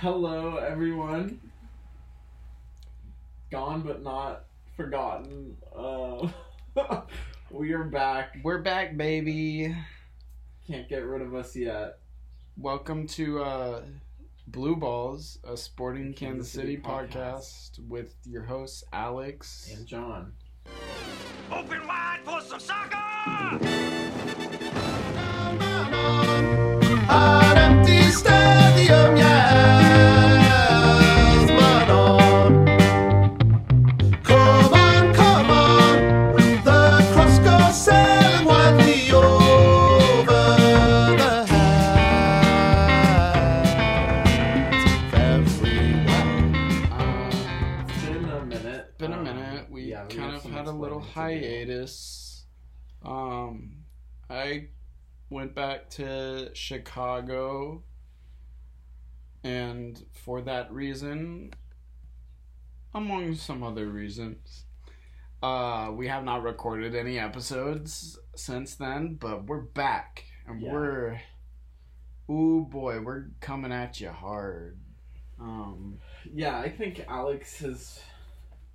Hello, everyone. Gone but not forgotten. Uh, we are back. We're back, baby. Can't get rid of us yet. Welcome to uh, Blue Balls, a sporting Kansas, Kansas City, City podcast. with your hosts Alex. And John. Open wide for some soccer! I went back to Chicago, and for that reason, among some other reasons, uh, we have not recorded any episodes since then. But we're back, and Yeah. we're, ooh boy, we're coming at you hard. Um, Yeah, I think Alex has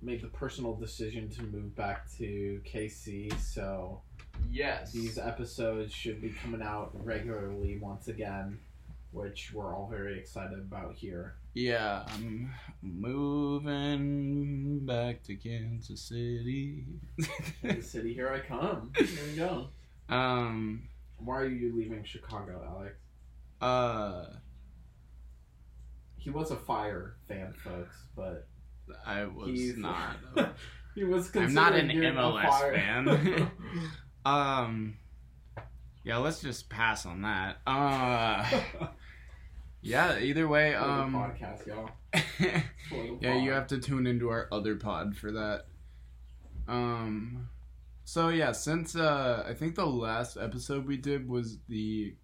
made the personal decision to move back to KC, so yes, these episodes should be coming out regularly once again, which we're all very excited about here. Yeah, I'm moving back to Kansas City. Kansas City, here I come. Here we go. um, Why are you leaving Chicago, Alex? uh, He was a Fire fan, folks, but I was he's not. he was. I'm not an MLS fan. Um, yeah, let's just pass on that. Uh, yeah. Either way, um, podcast, y'all. Yeah, you have to tune into our other pod for that. Um, so yeah, since uh, I think the last episode we did was the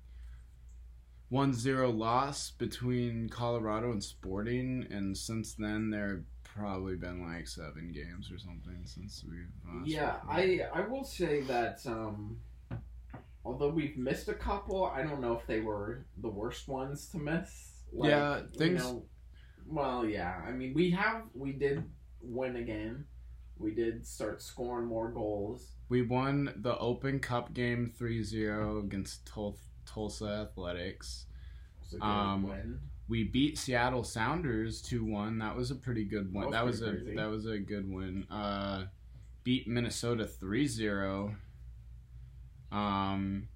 1-0 loss between Colorado and Sporting, and since then there probably been like seven games or something since we've. Uh, Yeah. I I will say that um, although we've missed a couple, I don't know if they were the worst ones to miss. Yeah, you things- know, well, yeah. I mean, we have we did win a game. We did start scoring more goals. We won the Open Cup game 3-0 against Tul- Tulsa Athletics. It was a good Um, win. We beat Seattle Sounders 2-1. That was a pretty good one. That That was was, a crazy. that was a good win. Uh beat Minnesota 3-0. Um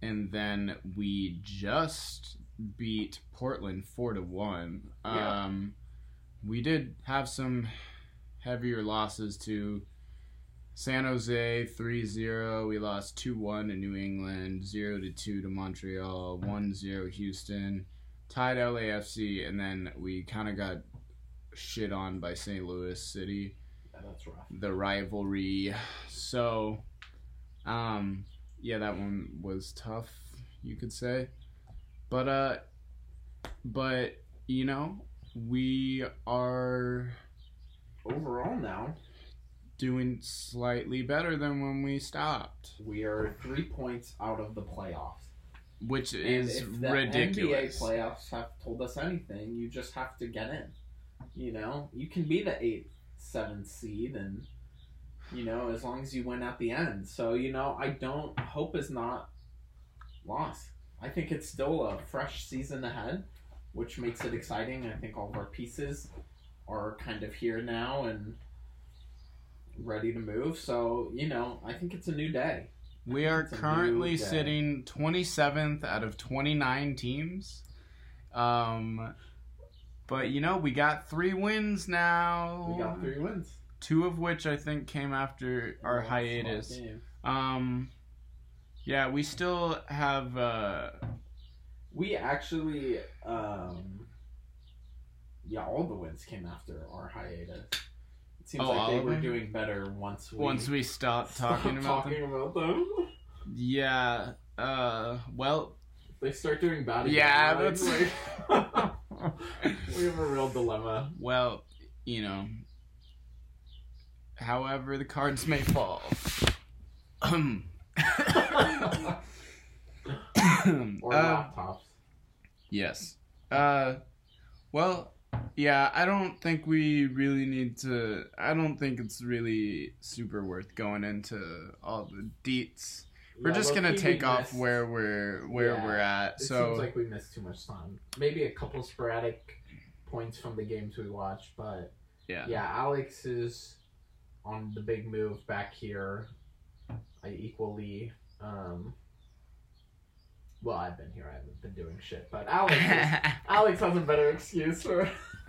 and then we just beat Portland 4 to 1. Yeah. Um we did have some heavier losses to San Jose 3-0. We lost 2-1 to New England, 0 to 2 to Montreal, 1-0 Houston tied LAFC, and then we kind of got shit on by St. Louis City, Yeah, that's rough. the rivalry. So, um, yeah, that one was tough, you could say. But, uh, but, you know, we are Overall, now doing slightly better than when we stopped, we are three points out of the playoffs. Which And is if the ridiculous. NBA playoffs have told us anything, you just have to get in. You know, you can be the eighth, seventh seed, and you know, as long as you win at the end. So you know, I don't. Hope is not lost. I think it's still a fresh season ahead, which makes it exciting. I think all of our pieces are kind of here now and ready to move. So you know, I think it's a new day. We are It's a new currently sitting 27th out of 29 teams. Um, but you know, we got three wins now. We got three wins. Two of which I think came after our Small hiatus. Um, yeah, we still have. Uh, We actually, um, yeah, all the wins came after our hiatus. It seems Oh, like all they were doing better once we once we stopped talking about talking them. about them. Yeah. Uh, well, They start doing bad. Yeah, that's- Like- we have a real dilemma. well, you know. However, the cards may fall. Um, or Uh, laptops. Yes. Uh, Well, yeah, I don't think we really need to. I don't think it's really super worth going into all the deets. We're Yeah, just gonna take off missed- where we're where Yeah, we're at. So It seems like we missed too much time. Maybe a couple sporadic points from the games we watched, but yeah. yeah, Alex is on the big move back here. I equally, um, well, I've been here. I haven't been doing shit, but Alex, is, Alex has a better excuse for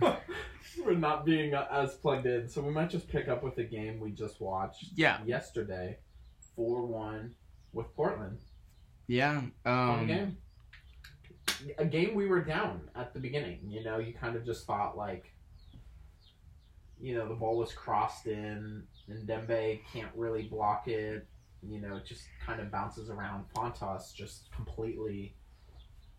for not being uh, as plugged in. So we might just pick up with the game we just watched. Yeah. yesterday, four one with Portland. yeah. Um, game. A game we were down at the beginning. You know, you kind of just thought like, you know, the ball was crossed in, and Dembe can't really block it. You know, just kind of bounces around. Fontas just completely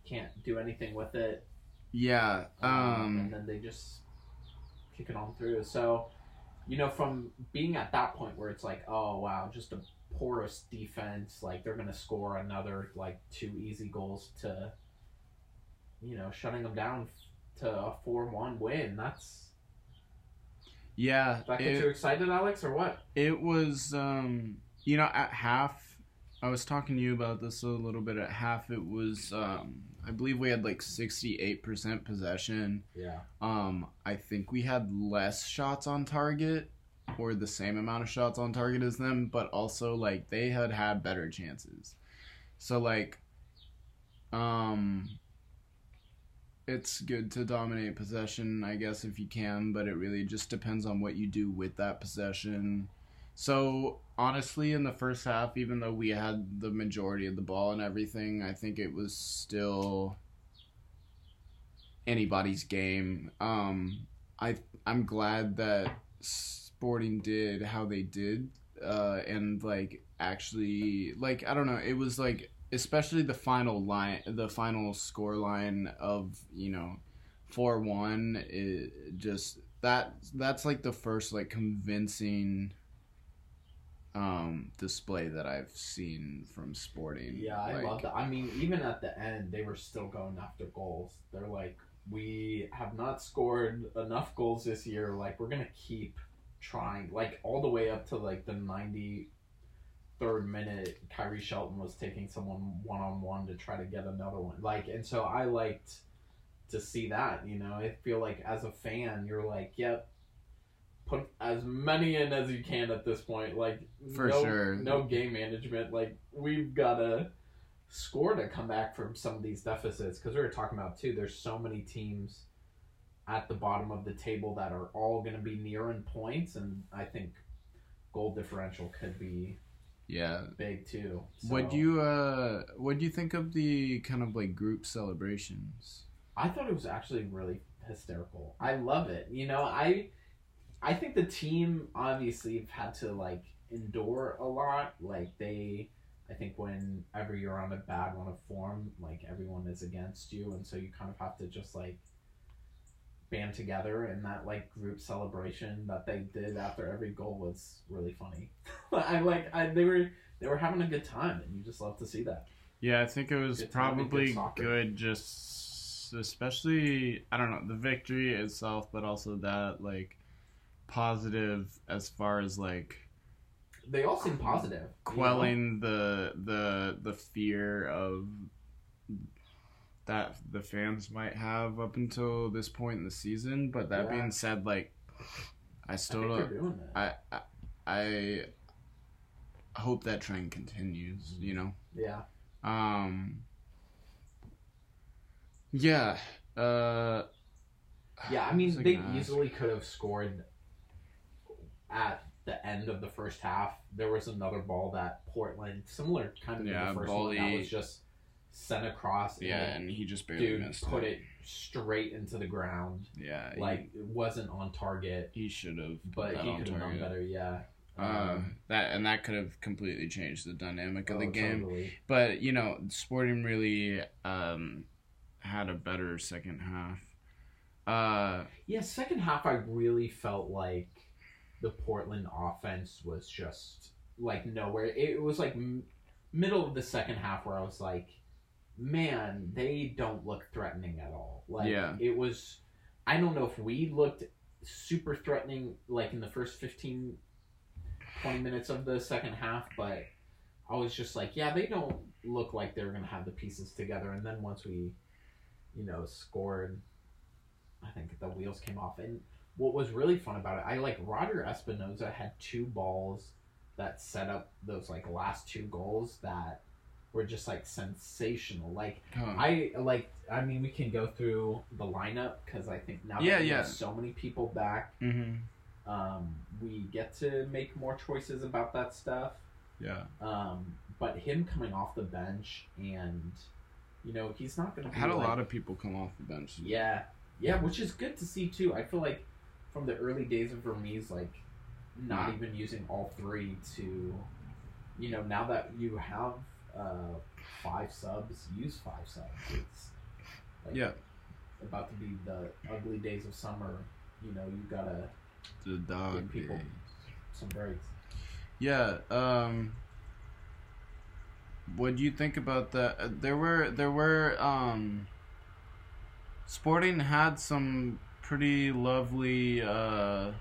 can't do anything with it. yeah. and Um. then they just kick it on through. So, you know, from being at that point where it's like, oh wow, just a porous defense, like they're gonna score another like two easy goals to, you know, shutting them down to a four-one win. That's Yeah. that get it- you excited, Alex, or what? It was, um, you know, at half, I was talking to you about this a little bit. At half, it was, um, I believe we had like 68% possession. Yeah. Um, I think we had less shots on target or the same amount of shots on target as them, but also like they had had better chances. So like, um, it's good to dominate possession, I guess, if you can, but it really just depends on what you do with that possession. So honestly, in the first half, even though we had the majority of the ball and everything, I think it was still anybody's game. Um, I I'm glad that Sporting did how they did, uh, and like actually like I don't know, it was like especially the final line, the final score line of you know four one. It just that that's like the first like convincing um display that I've seen from Sporting. Yeah, I Like, love that. I mean, even at the end, they were still going after goals. They're like, we have not scored enough goals this year. Like, we're gonna keep trying. Like all the way up to like the ninety third minute, Khiry Shelton was taking someone one on one to try to get another one. Like, and so I liked to see that. You know, I feel like as a fan, you're like, yep. Put as many in as you can at this point. Like For no, sure. no game management. Like we've gotta score to come back from some of these deficits because we were talking about too. There's so many teams at the bottom of the table that are all going to be near in points, and I think goal differential could be Yeah. big too. What do you uh what do you think of the kind of like group celebrations? I thought it was actually really hysterical. I love it. You know, I I think the team obviously have had to like endure a lot. Like they I think whenever you're on a bad run of form, like everyone is against you and so you kind of have to just like band together and that like group celebration that they did after every goal was really funny. I like I they were they were having a good time and you just love to see that. Yeah, I think it was Good to good probably good just especially I don't know, the victory itself, but also that like positive as far as like They all seem positive. you know? quelling the the the fear of that the fans might have up until this point in the season. But that Yeah. being said, like I I still think don't. I, I I hope that trend continues. You know. Yeah. Um. Yeah. Uh. Yeah, I mean, they easily could have scored at the end of the first half. There was another ball that Portland, similar kind of to Yeah, the first one, that was just sent across. Yeah, and and he just barely dude missed put it straight into the ground. Yeah. he- Like it wasn't on target, he, should have. but he could have done better. Yeah. Uh, that and that could have completely changed the dynamic of the oh, game. totally. But you know, Sporting really um had a better second half. Uh, Yeah, second half, I really felt like the Portland offense was just like nowhere. It was like m- middle of the second half where I was like, man, they don't look threatening at all. Like Yeah. it was I don't know if we looked super threatening like in the first 15 20 minutes of the second half, but I was just like, yeah, they don't look like they're going to have the pieces together. And then once we, you know, scored, I think the wheels came off. And what was really fun about it, I like Roger Espinoza had two balls that set up those like last two goals that were just like sensational. Like Huh. I like. I mean, we can go through the lineup because I think now Yeah, that we yeah. have so many people back, Mhm. um, we get to make more choices about that stuff. Yeah. Um, but him coming off the bench and you know he's not going to Had a lot of people come off the bench. yeah yeah, which is good to see too. I feel like from the early days of Vermes, like not Yeah. even using all three to, you know, now that you have uh, five subs, use five subs. It's like Yeah. about to be the ugly days of summer. You know, you gotta The dog. Give people- days. some breaks. Yeah. Um. What do you think about that? Uh, There were there were um. Sporting had some pretty lovely uh.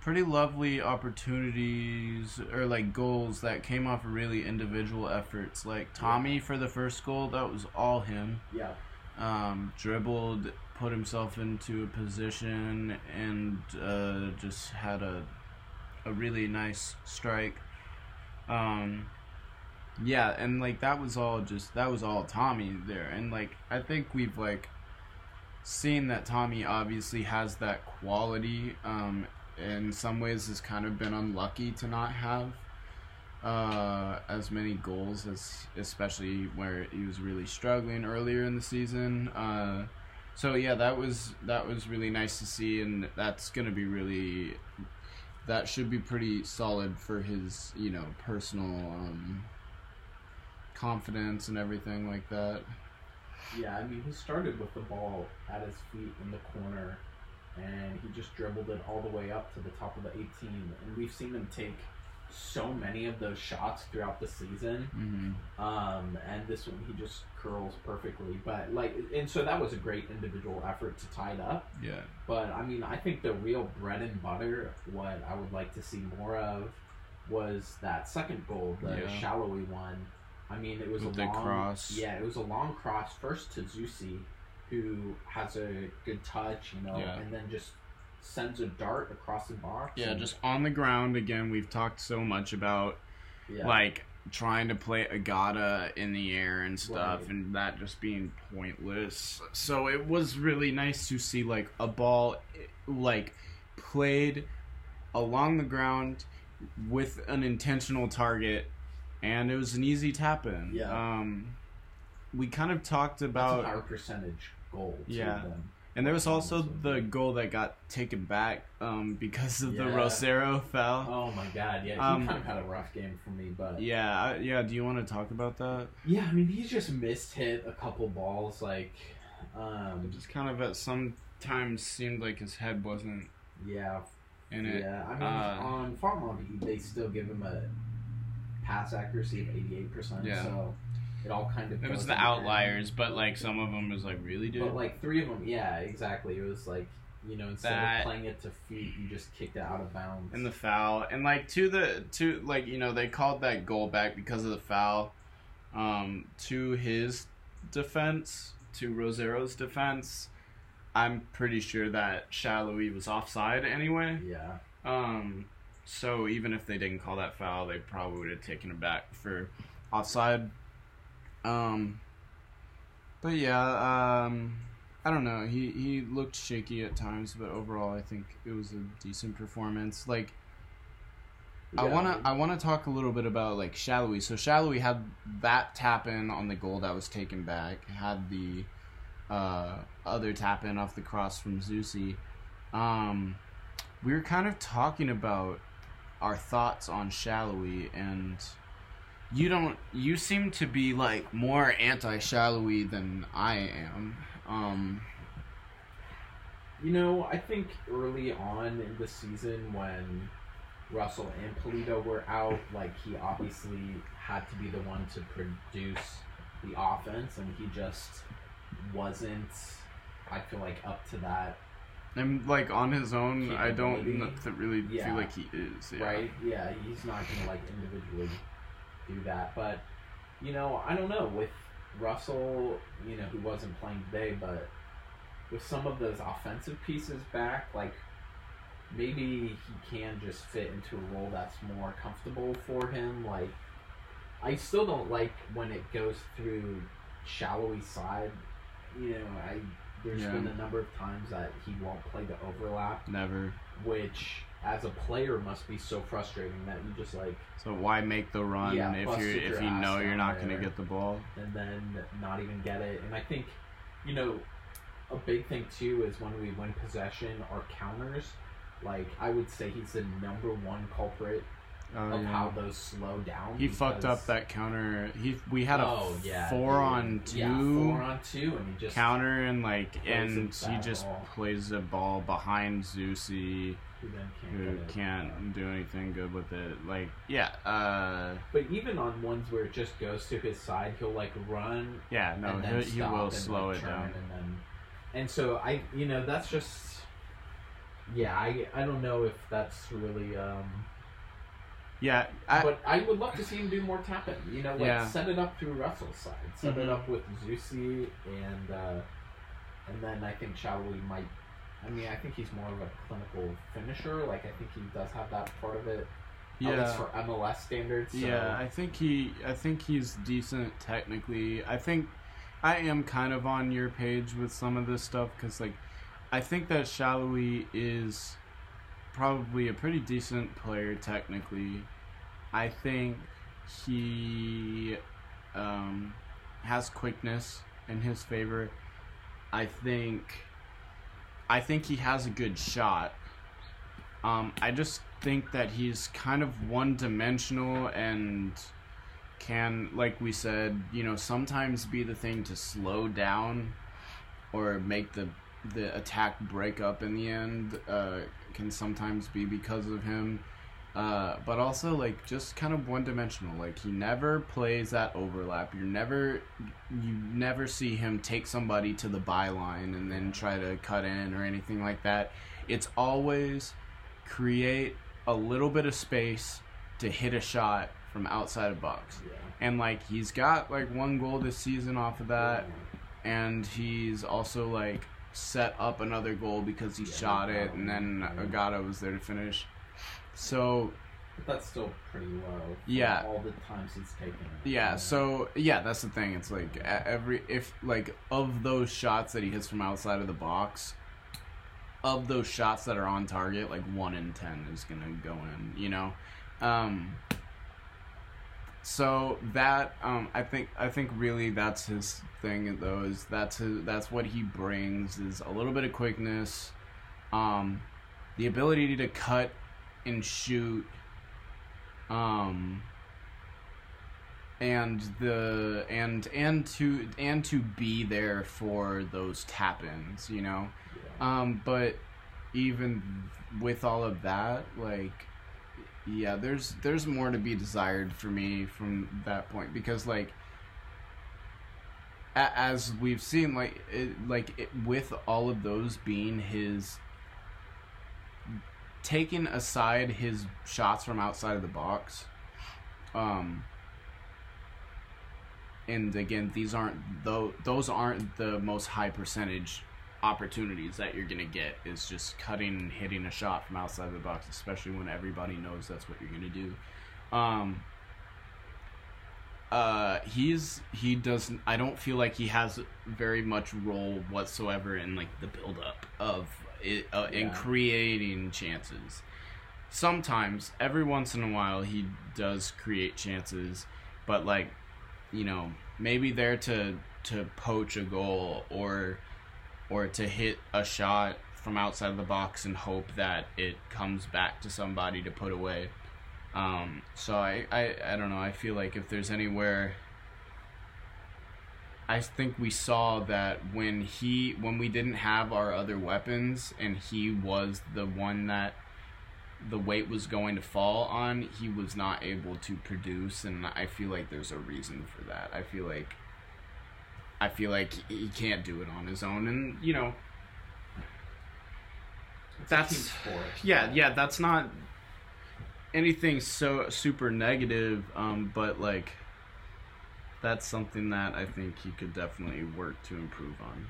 Pretty lovely opportunities or like goals that came off of really individual efforts. Like Thommy for the first goal, that was all him. Yeah, um, dribbled, put himself into a position, and uh, just had a a really nice strike. Um, yeah, and like that was all just that was all Thommy there, and like I think we've like seen that Thommy obviously has that quality. Um, in some ways, has kind of been unlucky to not have uh, as many goals as especially where he was really struggling earlier in the season. Uh, so yeah, that was that was really nice to see, and that's gonna be really that should be pretty solid for his you know personal um, confidence and everything like that. Yeah. I mean, he started with the ball at his feet in the corner, and he just dribbled it all the way up to the top of the 18. And we've seen him take so many of those shots throughout the season. Mm-hmm. Um, and this one he just curls perfectly. But like, and so that was a great individual effort to tie it up. Yeah. But I mean, I think the real bread and butter, what I would like to see more of, was that second goal, the Yeah. Sallói one. I mean, it was With a long cross. Yeah, it was a long cross first to Zusi, who has a good touch, you know, Yeah. and then just sends a dart across the box. Yeah, just on the ground again. We've talked so much about yeah. like trying to play Agada in the air and stuff Right. and that just being pointless. So it was really nice to see like a ball like played along the ground with an intentional target and it was an easy tap in. Yeah. Um we kind of talked about our percentage goal. Yeah. Than, and there was also the goal that got taken back um because of the Rosero foul. Oh my god, yeah, he Um, kind of had a rough game for me, but Yeah, I- yeah, do you want to talk about that? yeah, I mean, he just missed hit a couple balls, like, It um, just kind of at some times seemed like his head wasn't yeah, in it. yeah. I mean, uh, on FotMob, they still give him a pass accuracy of eighty-eight percent. Yeah. So it all kind of It was the outliers, but like some of them was like really dude. But like three of them, yeah, exactly. It was like you know, instead That- of playing it to feet, you just kicked it out of bounds. and the foul and like to the to like you know they called that goal back because of the foul um to his defense to rosero's defense i'm pretty sure that Sallói was offside anyway yeah, um so even if they didn't call that foul they probably would have taken it back for offside um but yeah um I don't know. He he looked shaky at times, but overall, I think it was a decent performance. Like I wanna I wanna talk a little bit about like Sallói. So Sallói had that tap in on the goal that was taken back. Had the uh, other tap in off the cross from Zusi. Um, we were kind of talking about our thoughts on Sallói, and you don't. You seem to be like more anti Sallói than I am. Um, You know, I think early on in the season when Russell and Pulido were out, like he obviously had to be the one to produce the offense, and he just wasn't I feel like up to that, And like on his own, I don't th- really Yeah. feel like he is. Yeah. right? Yeah, he's not gonna like individually do that. But you know, I don't know with Russell, you know, who wasn't playing today, but with some of those offensive pieces back, like maybe he can just fit into a role that's more comfortable for him. Like, I still don't like when it goes through Sallói side. You know, I there's Yeah. been a number of times that he won't play the overlap Never. which as a player must be so frustrating that you just like So why make the run Yeah, if you if you know you're not going to get the ball? and then not even get it. And I think, you know, a big thing too is when we win possession or counters. Like I would say, he's the number one culprit Oh, of yeah. how those slow down. He fucked up that counter. He we had a oh yeah, four dude. on two Yeah, four on two, and he just counter and like and he just ball. plays the ball behind Zusi who then can't who can't do anything good with it. Like yeah, uh But even on ones where it just goes to his side, he'll like run yeah, no, he, he will slow it down. And then, and so I, you know, that's just, yeah, I, I don't know if that's really, um, Yeah, I, but I would love to see him do more tapping. You know, like Yeah. set it up through Russell's side, set it Mhm. up with Zusi, and uh, and then I think Sallói might. I mean, I think he's more of a clinical finisher. Like I think he does have that part of it. At least yeah. for MLS standards. So. Yeah, I think he I think he's decent technically. I think I am kind of on your page with some of this stuff cuz like I think that Sallói is probably a pretty decent player technically. I think he um, has quickness in his favor. I think I think he has a good shot. Um, I just think that he's kind of one dimensional and can, like we said, you know, sometimes be the thing to slow down or make the the attack break up in the end. Uh, can sometimes be because of him. Uh, but also like just kind of one dimensional. Like he never plays that overlap. You're never you never see him take somebody to the byline and then try to cut in or anything like that. It's always create a little bit of space to hit a shot from outside of box. Yeah. And like he's got like one goal this season off of that and he's also like set up another goal because he Yeah, shot it and then. Agada was there to finish. So But that's still pretty low. Yeah. All the times it's taken. it. Yeah, so yeah, that's the thing. It's like every if like of those shots that he hits from outside of the box, of those shots that are on target, like one in ten is gonna go in. You know, um, so that um, I think I think really that's his thing. Though is that's his, that's what he brings is a little bit of quickness, um, the ability to cut and shoot. Um, and the and and to and to be there for those tap-ins you know um but even with all of that like yeah there's there's more to be desired for me from that point because like a- as we've seen like it, like it, with all of those being his taken aside his shots from outside of the box um and again these aren't though those aren't the most high percentage opportunities that you're gonna get is just cutting and hitting a shot from outside the box especially when everybody knows that's what you're gonna do. Um uh he's he doesn't i don't feel like he has very much role whatsoever in like the buildup of it uh, in creating chances. Sometimes every once in a while he does create chances but like you know maybe there to to poach a goal or or to hit a shot from outside of the box and hope that it comes back to somebody to put away um, so I, I i don't know i feel like if there's anywhere I think we saw that when he when we didn't have our other weapons and he was the one that the weight was going to fall on, he was not able to produce and I feel like there's a reason for that. I feel like I feel like he can't do it on his own, and you know, It's that's yeah, yeah. That's not anything so super negative, um, but like that's something that I think he could definitely work to improve on.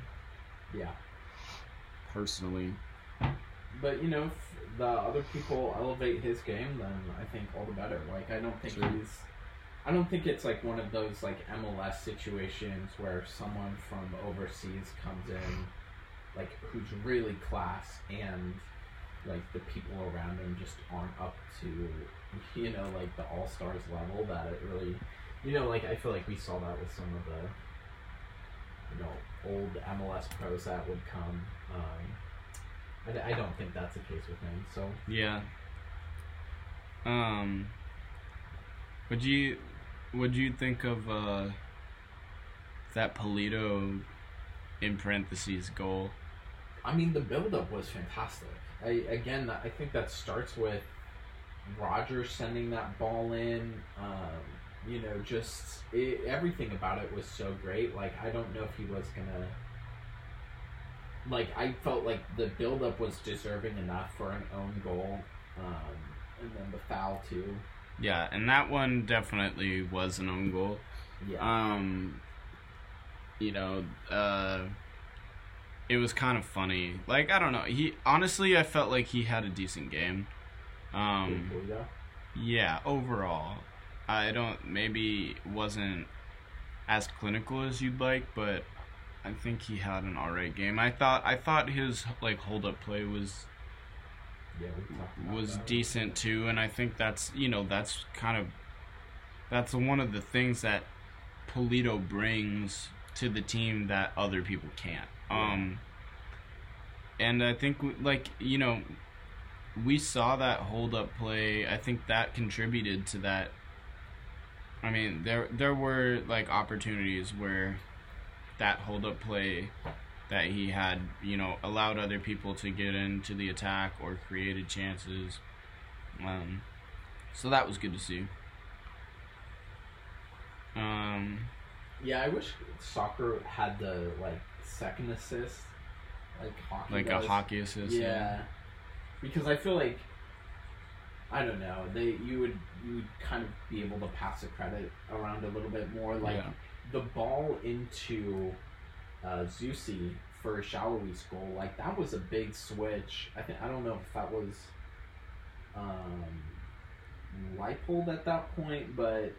Yeah. Personally, But you know, if the other people elevate his game, then I think all the better. Like I don't think True. he's, I don't think it's like one of those like MLS situations where someone from overseas comes in, like who's really class, and like the people around them just aren't up to, you know, like the all stars level. That it really, you know, like I feel like we saw that with some of the, you know, old MLS pros that would come. Um, I, I don't think that's the case with him. So yeah. Um, would you would you think of uh that Pulido in parentheses goal? I mean, the buildup was fantastic. I again, I think that starts with Roger sending that ball in. Um, you know, just it, everything about it was so great. Like, I don't know if he was gonna. Like, I felt like the buildup was deserving enough for an own goal, um, and then the foul too. Yeah, and that one definitely was an own goal. Yeah, um you know uh it was kind of funny. Like i don't know. He honestly i felt like he had a decent game. Um yeah overall. I don't maybe wasn't as clinical as you'd like but i think he had an all right game. I thought i thought his like hold up play was yeah, we talked about was decent too and i think that's you know that's kind of that's one of the things that Pulido brings to the team that other people can't. Um and i think like you know we saw that hold up play. I think that contributed to that. I mean there there were like opportunities where that hold up play that he had, you know, allowed other people to get into the attack or created chances. Um, so that was good to see. Um, Yeah, I wish soccer had the like second assist, like hockey. like does. a hockey assist. Yeah, because I feel like I don't know they you would you would kind of be able to pass the credit around a little bit more. Like Yeah. the ball into uh, Zusi for Sallói's goal, like that was a big switch. I think I don't know if that was um, Leibold at that point, but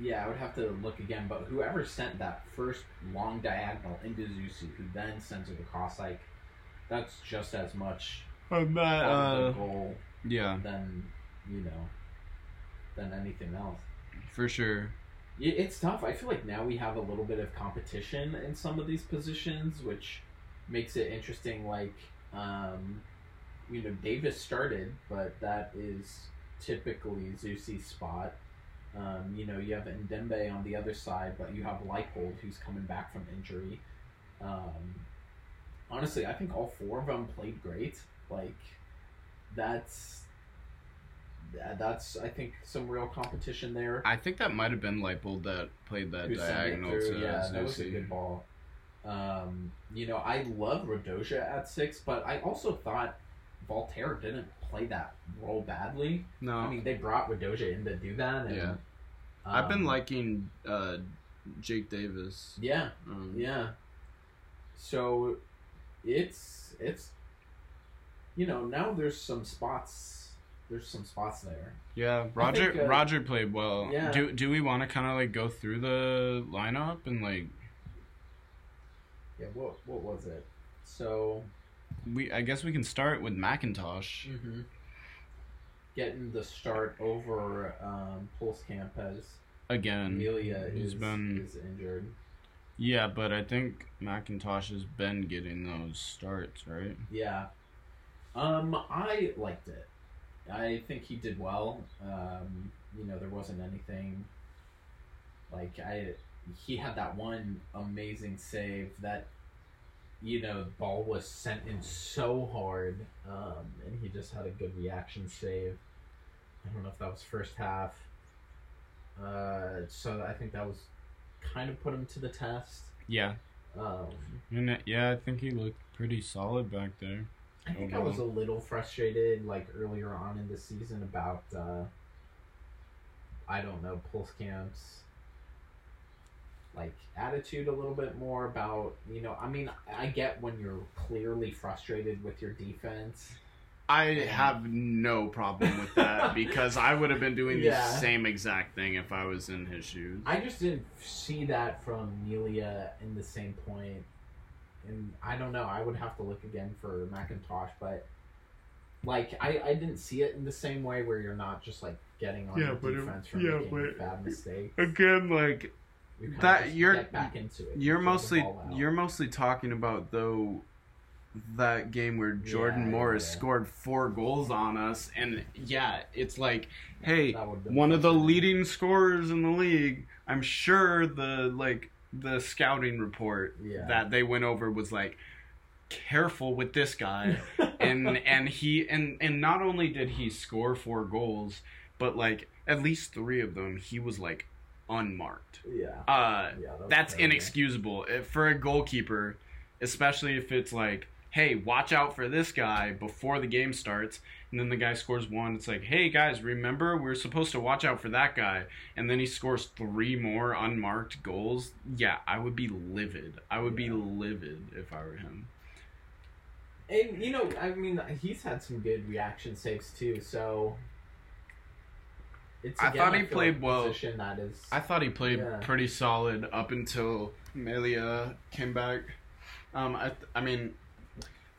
yeah, I would have to look again. But whoever sent that first long diagonal into Zusi, who then sends it across, like that's just as much of uh, goal yeah, than you know than anything else. for sure. It's tough. I feel like now we have a little bit of competition in some of these positions, which makes it interesting. Like, um, you know, Davis started, but that is typically Zusi's spot. Um, you know, you have Ndenbe on the other side, but you have Leibold who's coming back from injury. Um, honestly, I think all four of them played great. Like, that's that- that's I think some real competition there. I think that might have been Leibold that played that Who diagonal to yeah, that was a good ball. Um, you know, I love Radoja at six, but I also thought Walter didn't play that role badly. No, I mean, they brought Radoja in to do that. And, Yeah. I've been um, liking uh, Jake Davis. yeah, Um, yeah. So, it's it's, you know, now there's some spots. There's some spots there. Yeah, Roger think, uh, Roger played well. yeah. Do do we want to kind of like go through the lineup and like Yeah. What what was it? So. we? I guess we can start with McIntosh. Mm-hmm. Getting the start over um, Pulskamp as Again, Amelia he's is, been- is injured. yeah, but I think McIntosh has been getting those starts, right? Yeah. Um, I liked it. I think he did well. Um, you know, there wasn't anything like I. He had that one amazing save that, you know, the ball was sent in so hard, um, and he just had a good reaction save. I don't know if that was first half. Uh, so I think that was kind of put him to the test. Yeah. Um, And uh, yeah, I think he looked pretty solid back there. I think I was a little frustrated, like earlier on in the season, about uh, I don't know Pulskamp's, like attitude a little bit more about you know. I mean, I get when you're clearly frustrated with your defense. I have no problem with that because I would have been doing Yeah. the same exact thing if I was in his shoes. I just didn't see that from Melia in the same point, and I don't know. I would have to look again for McIntosh, but like I, I didn't see it in the same way where you're not just like getting on Yeah, your but it- defense for yeah, making but- bad mistakes. Again, like You that- you're- get back into it. you're You throw the mostly you're mostly talking about though that game where Jordan Yeah, Morris yeah. scored four goals on us and yeah, it's like hey, That would've been one of the leading scorers in the league. I'm sure the like the scouting report Yeah. that they went over was like careful with this guy and and he and and not only did he score four goals but like at least 3 of them he was like unmarked. yeah, Uh yeah, that that's terrible. inexcusable If- for a goalkeeper, especially if it's like, hey, watch out for this guy before the game starts, and then the guy scores one. It's like, hey guys, remember we're supposed to watch out for that guy, and then he scores three more unmarked goals. Yeah, I would be livid. I would be livid if I were him. And you know, I mean, he's had some good reaction saves too. So it's I thought he feel played like well. Position that is. I thought he played Yeah. pretty solid up until Melia came back. Um, I, I mean,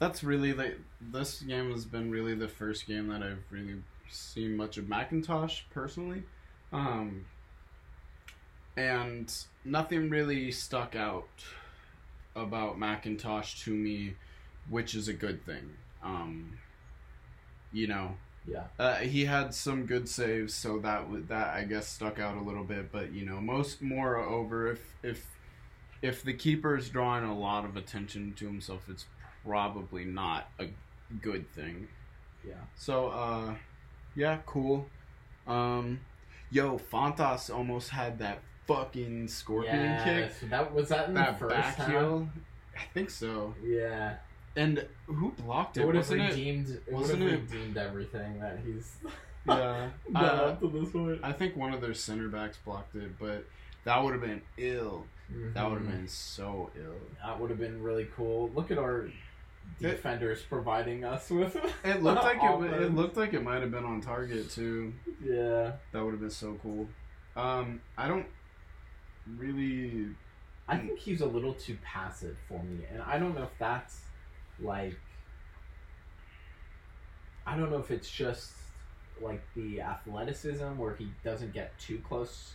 that's really the this game has been really the first game that I've really seen much of McIntosh personally, um, and nothing really stuck out about McIntosh to me, which is a good thing. Um, you know, yeah, uh, he had some good saves, so that that I guess stuck out a little bit. But you know, most moreover, if if if the keeper is drawing a lot of attention to himself, it's probably not a good thing. yeah. So, uh, yeah, cool. Um, yo, Fontas almost had that fucking scorpion yeah, kick, so that was that in that the first back half? heel. I think so. Yeah, And who blocked it it? would have Wasn't it? redeemed. It, would have redeemed everything that he's Yeah. Uh, up to this point. I think one of their center backs blocked it, but that would have been ill. That would have been so ill. That would have been really cool. Look at our defenders providing us with. It looked like it. It looked like it might have been on target too. Yeah, That would have been so cool. Um, I don't really. I think he's a little too passive for me, and I don't know if that's like. I don't know if it's just like the athleticism where he doesn't get too close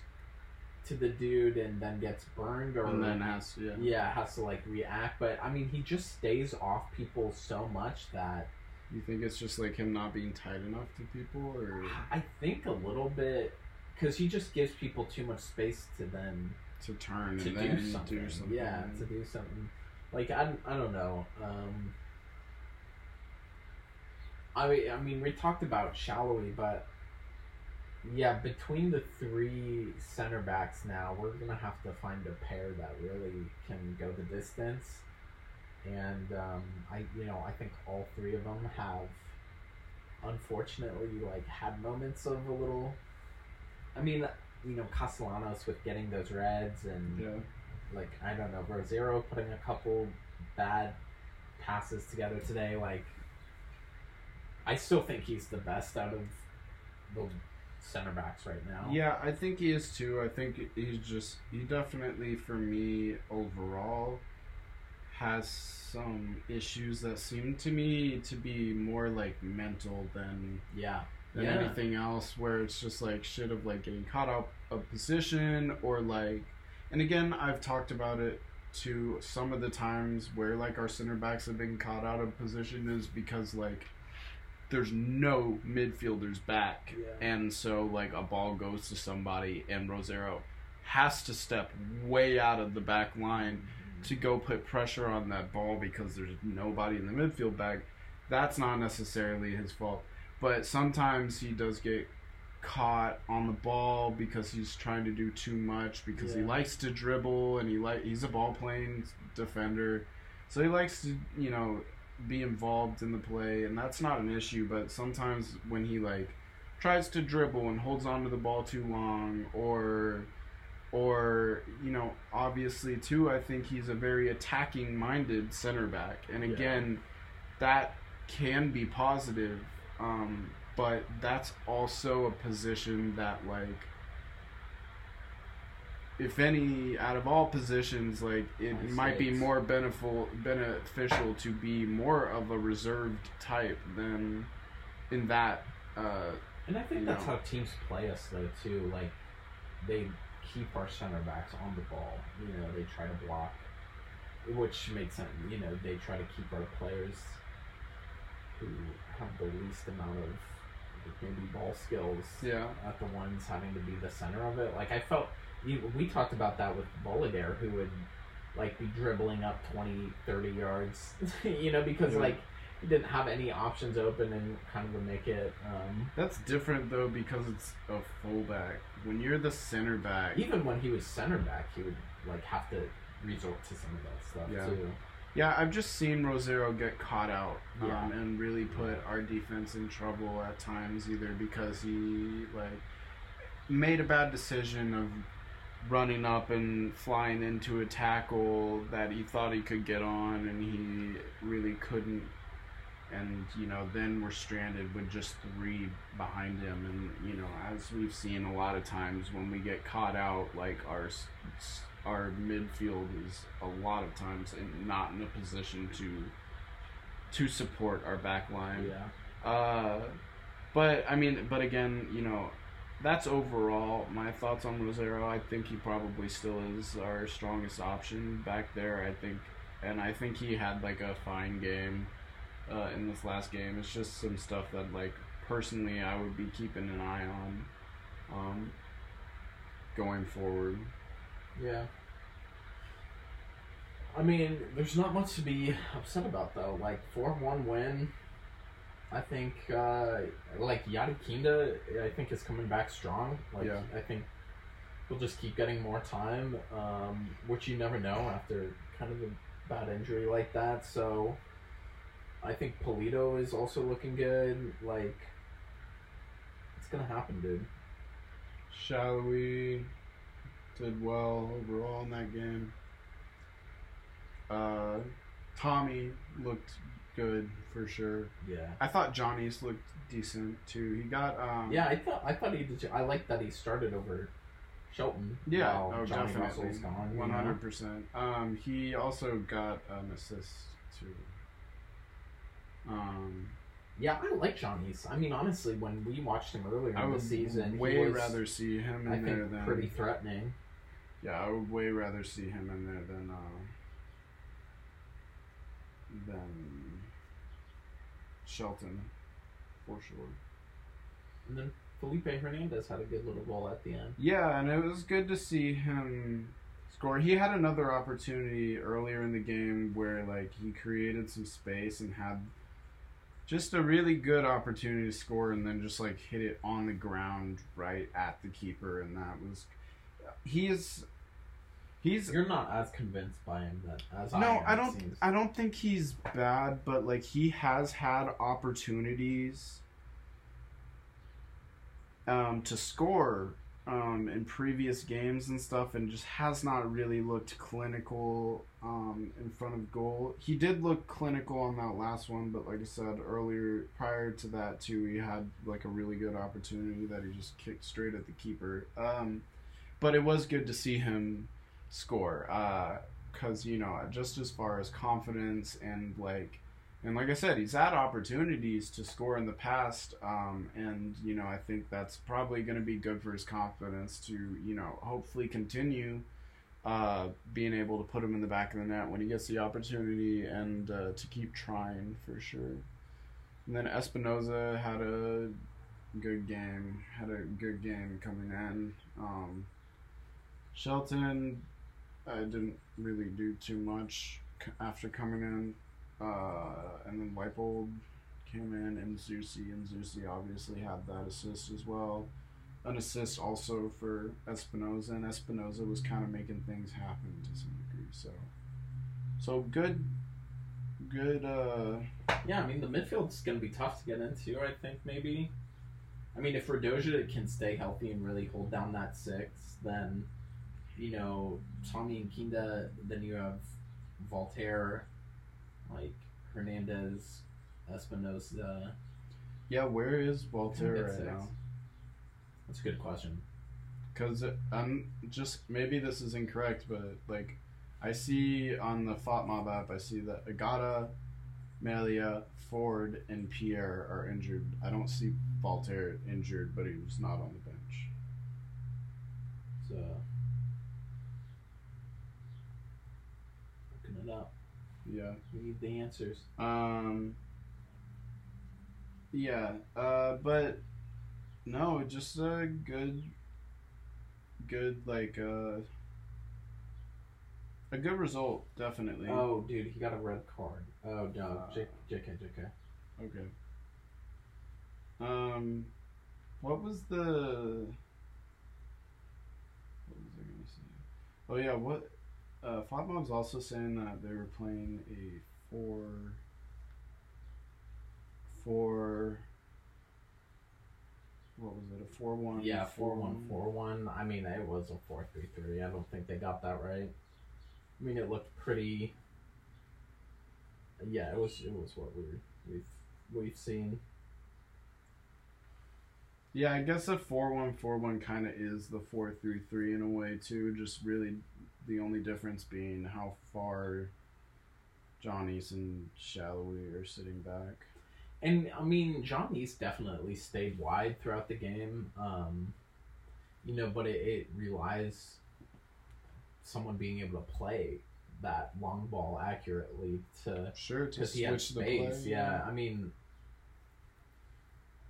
to the dude and then gets burned, or And then has yeah. yeah, has to like react. But I mean, he just stays off people so much that You think it's just like him not being tight enough to people, or I think a little bit because he just gives people too much space to then to turn to and then do something. do something? Yeah, to do something. Like I, I don't know. Um, I mean, I mean, we talked about Sallói, but yeah, between the three center backs now, we're gonna have to find a pair that really can go the distance. And um, I, you know, I think all three of them have, unfortunately, like had moments of a little. I mean, you know, Castellanos with getting those reds and Yeah. like I don't know, Rosero putting a couple bad passes together today. Like, I still think he's the best out of the center backs right now. Yeah, I think he is too. I think he's just he definitely for me overall has some issues that seem to me to be more like mental than yeah, than Yeah. anything else where it's just like shit of like getting caught up a position or like and again I've talked about it to some of the times where like our center backs have been caught out of position is because like there's no midfielders back Yeah. and so like a ball goes to somebody and Rosero has to step way out of the back line to go put pressure on that ball because there's nobody in the midfield back. That's not necessarily his fault, but sometimes he does get caught on the ball because he's trying to do too much because he likes to dribble and he like he's a ball playing defender. So he likes to, you know, be involved in the play and that's not an issue, but sometimes when he like tries to dribble and holds on to the ball too long or or you know obviously too i think he's a very attacking minded center back and Yeah. again that can be positive um, but that's also a position that like if any out of all positions like it I might be more beneficial beneficial to be more of a reserved type than in that uh, And I think that's know. how teams play us though too. Like they keep our center backs on the ball. You know, they try to block, which makes sense. You know, they try to keep our players who have the least amount of maybe ball skills yeah at the ones having to be the center of it. Like I felt you- we talked about that with Bolliger who would like be dribbling up 20, 30 yards, you know, because Yeah. like he didn't have any options open and kind of would make it um, That's different though because it's a fullback. When you're the center back, even when he was center back, he would like have to resort to some of that stuff Yeah. too. yeah, I've just seen Rosero get caught out um, Yeah. and really put our defense in trouble at times, either because he like made a bad decision of running up and flying into a tackle that he thought he could get on and he really couldn't. And you know then we're stranded with just three behind him. And you know as we've seen a lot of times when we get caught out like our our midfield is a lot of times in, not in a position to to support our back line. Yeah. uh, but I mean, but again, you know, that's overall my thoughts on Rosero. I think he probably still is our strongest option back there. I think, and I think he had like a fine game uh, in this last game. It's just some stuff that, like, personally, I would be keeping an eye on um, going forward. Yeah. I mean, there's not much to be upset about though. Like four one win. I think uh like Gadi Kinda I think is coming back strong. Like Yeah. I think he'll just keep getting more time, um, which you never know after kind of a bad injury like that. So I think Pulido is also looking good. Like it's gonna happen, dude. Sallói did well overall in that game. Uh, Thommy looked good for sure. Yeah. I thought Tzionis looked decent too. He got um Yeah, I thought I thought he did. I like that he started over Shelton. yeah oh Johnny definitely Russell's gone. you one hundred percent. Um, he also got an assist too. Um, Yeah, I like Tzionis. I mean, honestly, when we watched him earlier I in the season, he way was, rather see him in I there think than pretty threatening. yeah. I would way rather see him in there than uh, than Shelton for sure. And then Felipe Hernandez had a good little goal at the end. Yeah, and it was good to see him score. He had another opportunity earlier in the game where like he created some space and had just a really good opportunity to score and then just like hit it on the ground right at the keeper and that was he is he's You're not as convinced by him that as I no, am, I don't. seems. I don't think he's bad, but like he has had opportunities um, to score um, in previous games and stuff, and just has not really looked clinical um, in front of goal. He did look clinical on that last one, but like I said earlier, prior to that too, he had like a really good opportunity that he just kicked straight at the keeper. Um, but it was good to see him score. Uh, because you know just as far as confidence and like and like i said he's had opportunities to score in the past um, and you know i think that's probably going to be good for his confidence to you know hopefully continue uh, being able to put him in the back of the net when he gets the opportunity and uh, to keep trying for sure and then espinoza had a good game had a good game coming in um, shelton I didn't really do too much after coming in. Uh, and then Leibold came in, and Zusi, and Zusi obviously had that assist as well. an assist also for Espinoza, and Espinoza was kind of making things happen to some degree. So, so good, good. uh Yeah, I mean the midfield's going to be tough to get into. I think maybe. I mean, if Radoja can stay healthy and really hold down that six, then you know Thommy and Kinda. Then you have Walter, like Hernandez, Espinoza. Yeah, where is Walter right six? now? That's a good question. Because I'm just maybe this is incorrect, but like I see on the FotMob app, I see that Agada, Melia, Ford, and Pierre are injured. I don't see Walter injured, but he was not on the bench. So looking it up. Yeah. We need the answers. Um. Yeah. Uh. But no, just a good, good like uh. A good result, definitely. Oh, dude, he got a red card. Oh no, Uh, J- JK, JK. Okay. Um, what was the? What was I gonna say? Oh yeah, what? Uh, FotMob's also saying that they were playing a four. Four. What was it? A four one. Yeah, four one four one. I mean, it was a four three three. I don't think they got that right. I mean, it looked pretty. Yeah, it was. It was what we we've we've seen. Yeah, I guess a four one four one kind of is the four three three in a way too. Just really, the only difference being how far Tzionis and Sallói are sitting back. And I mean, Tzionis definitely stayed wide throughout the game. Um, you know, but it, it relies someone being able to play that long ball accurately to Sure, to because he had switch the play. yeah, I mean,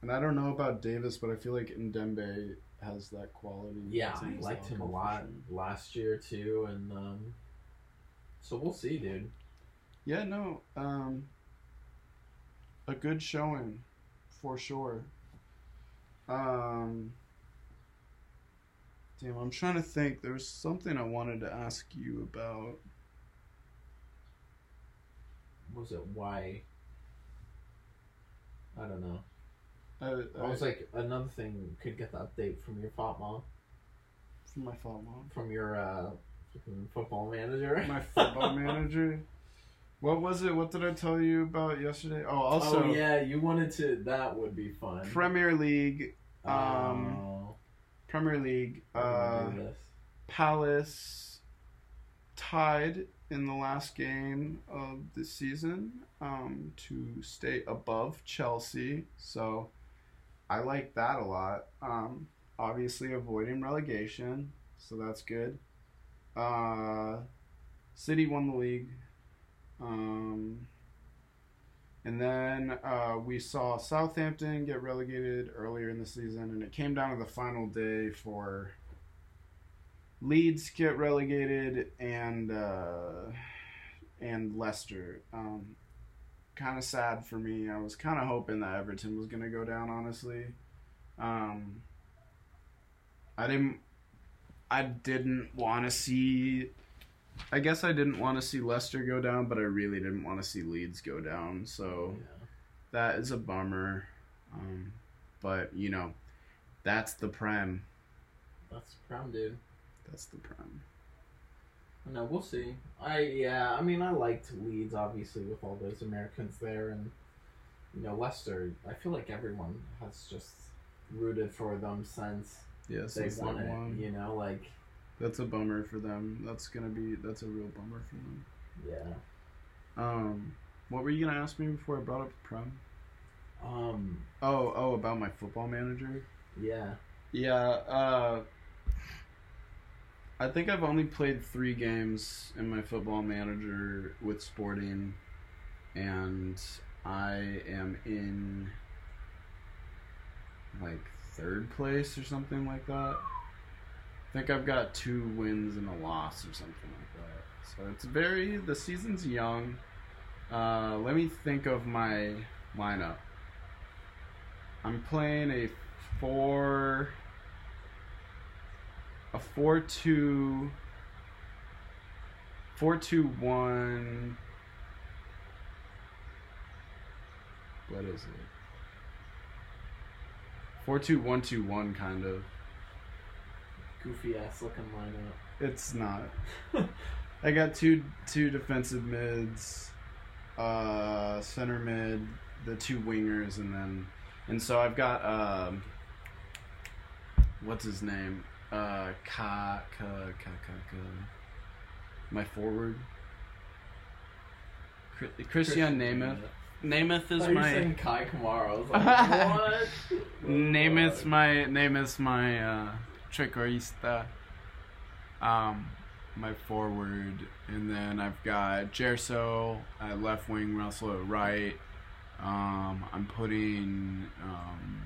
And I don't know about Davis, but I feel like Ndenbe has that quality. yeah, I liked him a lot sure. last year too, and um, so we'll see, dude. Yeah, no, um, a good showing, for sure. Um, damn, I'm trying to think. There was something I wanted to ask you about. Was it why? I don't know. I, I was like, another thing could get the update from your FOTMA, from my phone mom. from your uh, fucking football manager. My football manager. What was it? What did I tell you about yesterday? Oh, also oh yeah, you wanted to. That would be fun. Premier League. Um, Oh, Premier League. Uh, this. Palace tied in the last game of the season um, to stay above Chelsea. So I like that a lot. Um, obviously, avoiding relegation, so that's good. Uh, City won the league. Um, and then uh, we saw Southampton get relegated earlier in the season, and it came down to the final day for Leeds get relegated and uh, and Leicester. Um, kind of sad for me. I was kind of hoping that Everton was going to go down. Honestly, um, I didn't. I didn't want to see. I guess I didn't want to see Leicester go down, but I really didn't want to see Leeds go down. So Yeah. that is a bummer. Um, but you know, that's the prem. That's the prem, dude. That's the prem. No, we'll see. I yeah, I mean, I liked Leeds obviously with all those Americans there, and you know Leicester. I feel like everyone has just rooted for them since Yeah, they since won they it. won. You know, like That's a bummer for them. That's gonna be that's a real bummer for them. yeah. Um, what were you gonna ask me before I brought up the prom? Um, Oh, oh, about my football manager. yeah. Yeah. Uh, I think I've only played three games in my football manager with Sporting, and I am in like third place or something like that. I think I've got two wins and a loss or something like that. So it's very the season's young. Uh, let me think of my lineup. I'm playing a four a four two. Four two one. What is it? Four two one two one kind of. Goofy ass looking lineup. It's not. I got two two defensive mids, uh, center mid, the two wingers, and then and so I've got um, what's his name? Uh, Ka Ka Ka Ka Ka. My forward. Chri- Christian Nemeth. Nemeth is I you were my saying Kai Kamara. I was like, what? Nemeth's my Nemeth's my uh, trequartista. Um, my forward, and then I've got Gerso at left wing, Russell at right. Um, I'm putting um,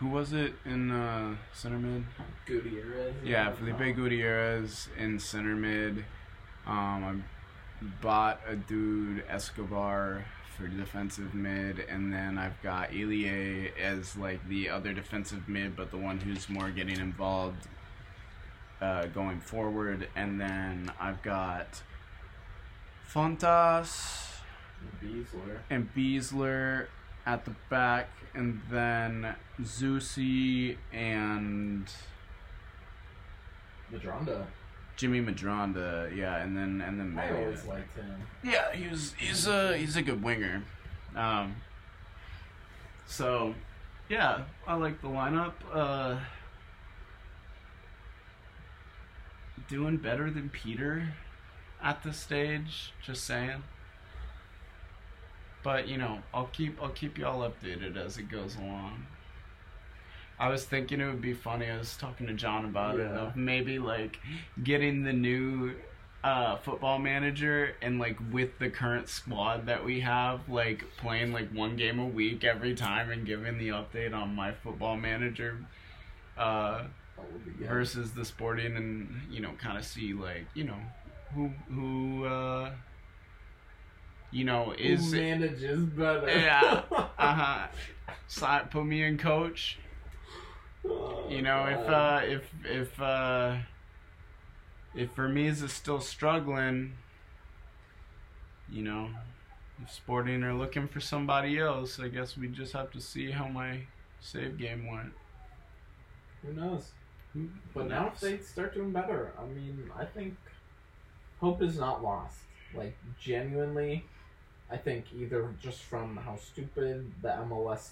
who was it in uh, center mid? Gutierrez. Yeah, Felipe Gutierrez in center mid. Um, I bought a dude Escobar for defensive mid, and then I've got Ilie as like the other defensive mid, but the one who's more getting involved uh, going forward, and then I've got Fontas Besler. and Besler at the back, and then Zusi and Medranda. Jimmy Medranda, yeah, and then and then I always liked him. yeah, he was he's a he's a good winger. Um, so yeah, I like the lineup. Uh, doing better than Peter at this stage. Just saying. But you know, I'll keep I'll keep y'all updated as it goes along. I was thinking it would be funny. I was talking to John about it of maybe like getting the new uh, football manager and like with the current squad that we have, like playing like one game a week every time and giving the update on my football manager uh, That would be good. versus the sporting and you know kind of see like you know who who uh, you know is Who manages better? Yeah. uh huh side put me in coach Oh, you know if uh if if uh if Vermes is still struggling you know if sporting are looking for somebody else i guess we just have to see how my save game went Who knows? Who But now if they start doing better, I mean, I think hope is not lost. Like genuinely, I think either just from how stupid the MLS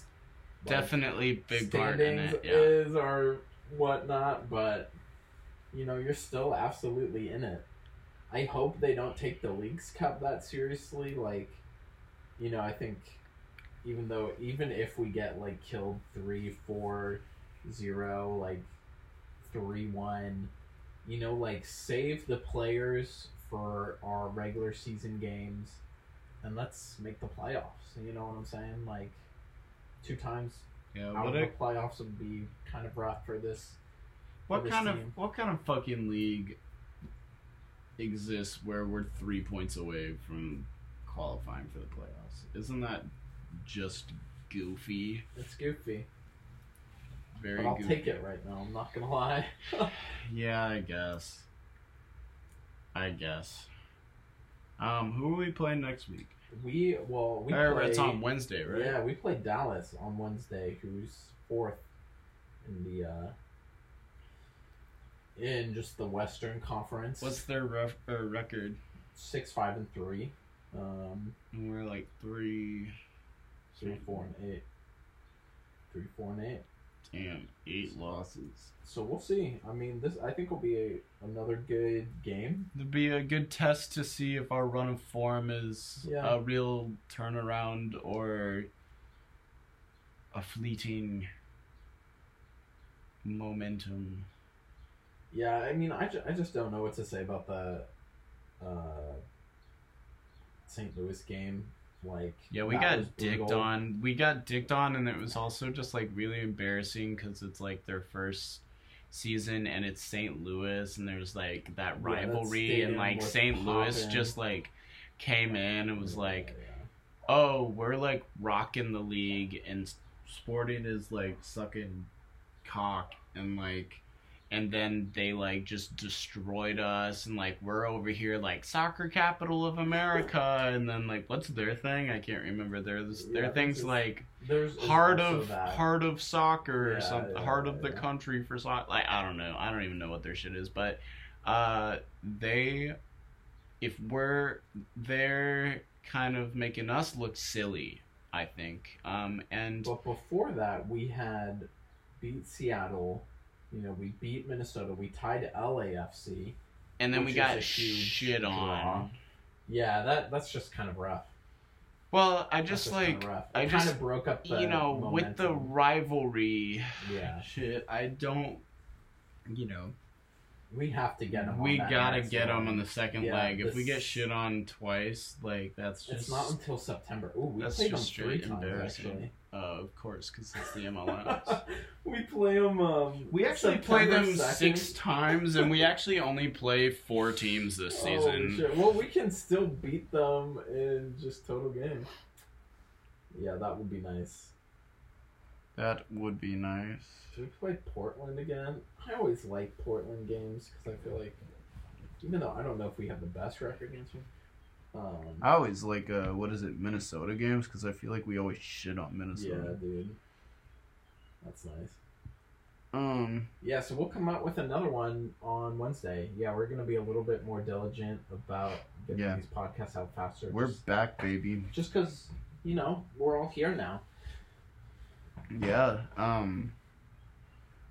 like, definitely big part in it yeah is or whatnot, but you know, you're still absolutely in it. I hope they don't take the Leagues Cup that seriously. Like, you know, I think even though even if we get like killed three, four, zero, like three one, you know, like save the players for our regular season games and let's make the playoffs. You know what I'm saying? Like two times yeah out what, of the playoffs would be kind of rough for this. what this kind of what kind of fucking league exists where we're three points away from qualifying for the playoffs isn't that just goofy It's goofy, very but I'll goofy take it right now. I'm not gonna lie. Yeah, I guess. I guess. Um, who are we playing next week? we well we Or play, it's on Wednesday, right? Yeah, we play Dallas on Wednesday, who's fourth in the uh in just the Western Conference. What's their ref- uh, record? six, five, and three? Um, And we're like three. three, and eight. Three, four, and eight. Damn, eight losses. So we'll see. I mean, this I think will be a, another good game. It'd be a good test to see if our run of form is Yeah. a real turnaround or a fleeting momentum. Yeah, I mean, I, ju- I just don't know what to say about the uh, St. Louis game. Like, Yeah, we got dicked brutal. on. We got dicked on, and it was also just like really embarrassing because it's like their first season, and it's St. Louis, and there's like that rivalry, and like St. Louis just like came in and was Yeah, like, yeah. "Oh, we're like rocking the league," and Sporting is like sucking cock, and like and then they like just destroyed us and like we're over here like soccer capital of America and then like what's their thing? I can't remember. Their their Yeah, things like There's heart of that. heart of soccer or Yeah, something yeah, heart of the country for soccer like i don't know i don't even know what their shit is but uh they if we're they're kind of making us look silly i think um and But before that, we had beat Seattle. You know, we beat Minnesota. We tied LAFC. and then we got shit draw. on Yeah, that that's just kind of rough. well i just kinda like rough. I just- kind of broke up the you know with the rivalry yeah. shit i don't you know We have to get them. we gotta get them on the second Yeah, leg if we get shit on twice like that's just It's not until September. Ooh, we That's played them just three straight times actually. Uh, of course, because it's the MLS. we play them. Um, we actually play them 2nd. six times, and we actually only play four teams this Oh, season. shit. Well, we can still beat them in just total game. Yeah, that would be nice. that would be nice. Should we play Portland again? I always like Portland games because I feel like, even though I don't know if we have the best record against them, um, I always like uh, what is it, Minnesota games? Because I feel like we always shit on Minnesota. yeah, dude, that's nice. Um, Yeah, so we'll come out with another one on Wednesday. Yeah, we're gonna be a little bit more diligent about getting Yeah. these podcasts out faster. we're just, back, baby. just because you know we're all here now. Yeah. Um.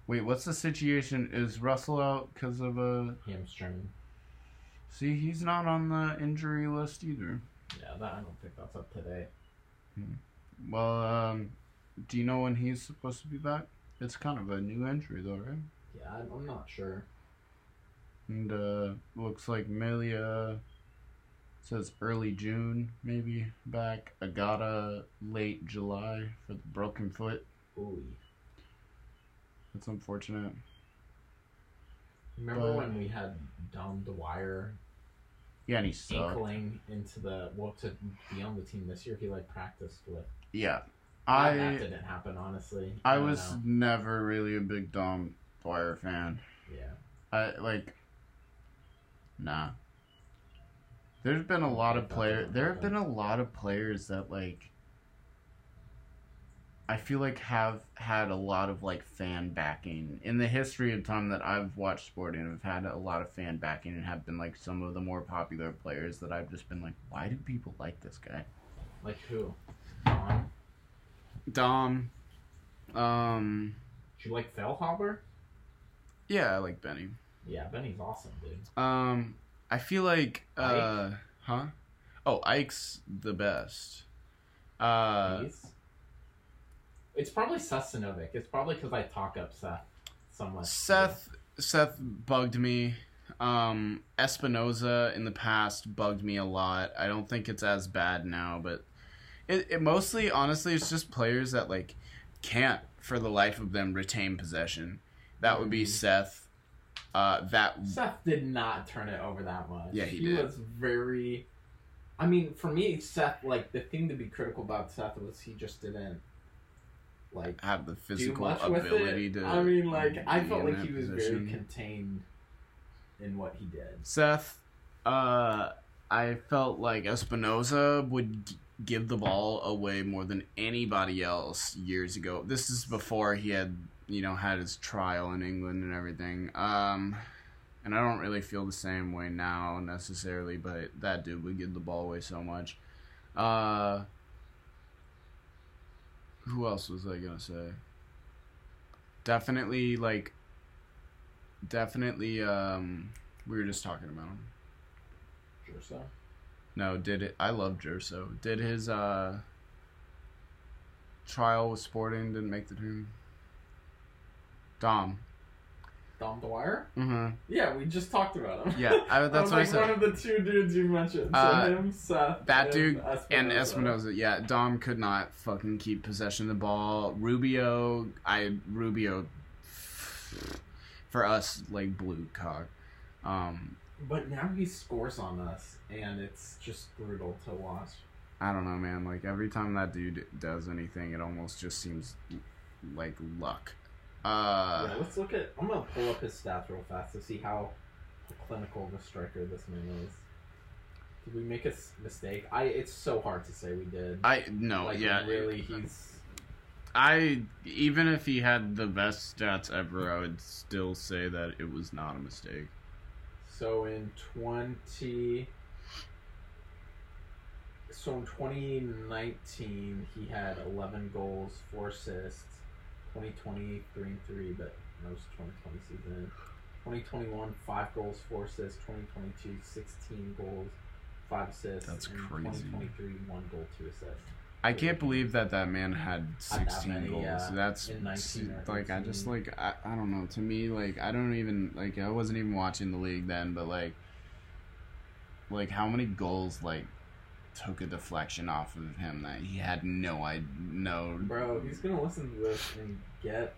Wait, what's the situation? Is Russell out because of a? Hamstring. See, he's not on the injury list either. Yeah, that I don't think that's up today. Well, um, do you know when he's supposed to be back? It's kind of a new injury, though, right? Yeah, I'm, I'm not sure. And uh, looks like Melia says early June, maybe back. Agada late July for the broken foot. Ooh. That's unfortunate. Remember But- when we had Dom Dwyer Yeah, and he sucked. ankling into the well to be on the team this year? He like practiced with. Yeah, I that I didn't happen honestly. I don't was know. never really a big Dom Dwyer fan. Yeah. I like. Nah. There's been a lot of players. There have been a lot of players that like. I feel like have had a lot of like fan backing in the history of time that I've watched sporting. I've had a lot of fan backing and have been like some of the more popular players that I've just been like, why do people like this guy? Like who? Dom? Dom. Um. Do you like Feilhaber? Yeah, I like Benny. Yeah, Benny's awesome, dude. Um, I feel like uh, huh? Oh, Ike's the best. Uh, He's- It's probably Seth Sinovic. It's probably because I talk up Seth somewhat. Seth Seth bugged me. Um, Espinoza in the past bugged me a lot. I don't think it's as bad now, but it, it mostly, honestly, it's just players that like can't for the life of them retain possession. That would be Mhm. Seth. Uh, that Seth did not turn it over that much. Yeah, he did. was very. I mean, for me, Seth. Like the thing to be critical about Seth was he just didn't like have the physical ability to. I mean, like I felt like he was position. very contained in what he did. Seth, uh, I felt like Espinoza would give the ball away more than anybody else years ago. This is before he had, you know, had his trial in England and everything. Um, and I don't really feel the same way now necessarily, but that dude would give the ball away so much. Uh, who else was I gonna say? Definitely like definitely um we were just talking about him. Sure, so. No, did it I love Gerso. Did his uh trial with Sporting didn't make the team? Dom. Dom Dwyer? Mm-hmm. Yeah, we just talked about him. Yeah, I, That that's was what I said. one of the two dudes you mentioned. So Uh, him, Seth, that and dude and Espinoza. Espinoza, yeah, Dom could not fucking keep possession of the ball. Rubio, I Rubio for us like blue cock. Um, But now he scores on us, and it's just brutal to watch. I don't know, man. Like every time that dude does anything, it almost just seems like luck. Uh, yeah, let's look at. I'm gonna pull up his stats real fast to see how clinical of a striker this man is. Did we make a mistake? I. It's so hard to say we did. I no, like, yeah. really, he's. I even if he had the best stats ever, I would still say that it was not a mistake. So in 20. So in 2019, he had 11 goals, 4 assists. 2020, 3 and 3, but that was 2020 season. 2021, 5 goals, 4 assists. 2022, 16 goals, 5 assists. That's and crazy. 2023, 1 goal, 2 assists. I can't believe that that man had Had that 16 many, goals. yeah, That's in 19 or like I just like I, I don't know. To me, like I don't even like I wasn't even watching the league then, but like like how many goals like took a deflection off of him that he had no I no Bro, he's going to listen to this and get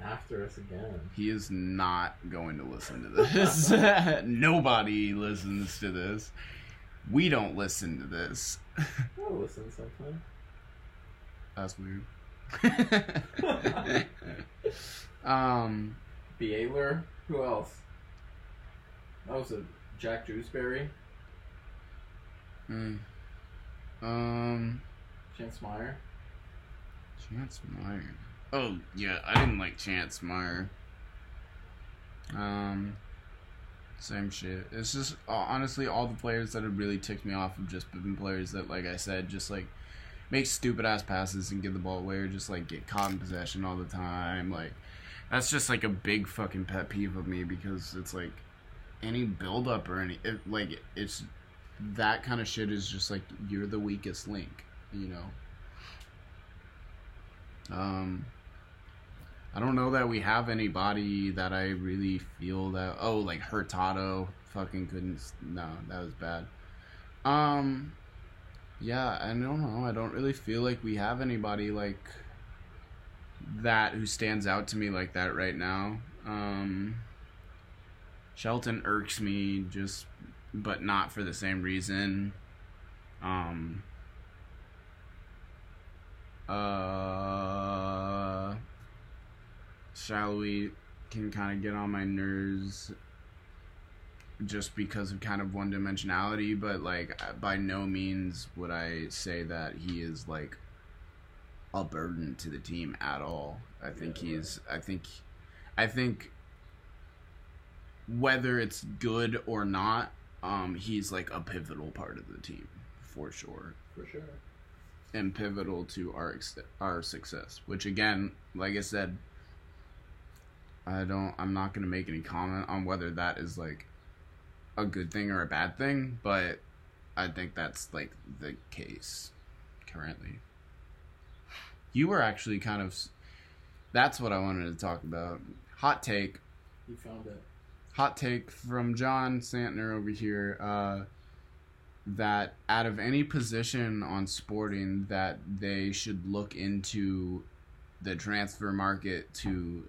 after us again. he is not going to listen to this. Nobody listens to this. We don't listen to this. I'll listen sometime. That's weird. um, Baylor. Who else? That was a Jack Dewsbury, mm, um, Chance Meyer. Chance Meyer. Oh yeah, I didn't like Chance Meyer. Um, same shit. It's just uh, honestly all the players that have really ticked me off have just been players that, like I said, just like make stupid ass passes and give the ball away, or just like get caught in possession all the time. Like that's just like a big fucking pet peeve of me because it's like any build up or any it, like it's that kind of shit is just like you're the weakest link, you know. Um, I don't know that we have anybody that I really feel that. Oh, like Hurtado, fucking couldn't. No, that was bad. Um, yeah, I don't know. I don't really feel like we have anybody like that who stands out to me like that right now. Um, Shelton irks me just, but not for the same reason. Um, uh, Sallói can kind of get on my nerves just because of kind of one dimensionality, but like by no means would I say that he is like a burden to the team at all. I think Yeah, he's I think I think whether it's good or not, um, he's like a pivotal part of the team for sure For sure. and pivotal to our ex- our success. Which again, like I said, I don't. I'm not gonna make any comment on whether that is like a good thing or a bad thing, but I think that's like the case currently. You were actually kind of. That's what I wanted to talk about. Hot take You found it. hot take from John Santner over here uh, that out of any position on Sporting that they should look into the transfer market to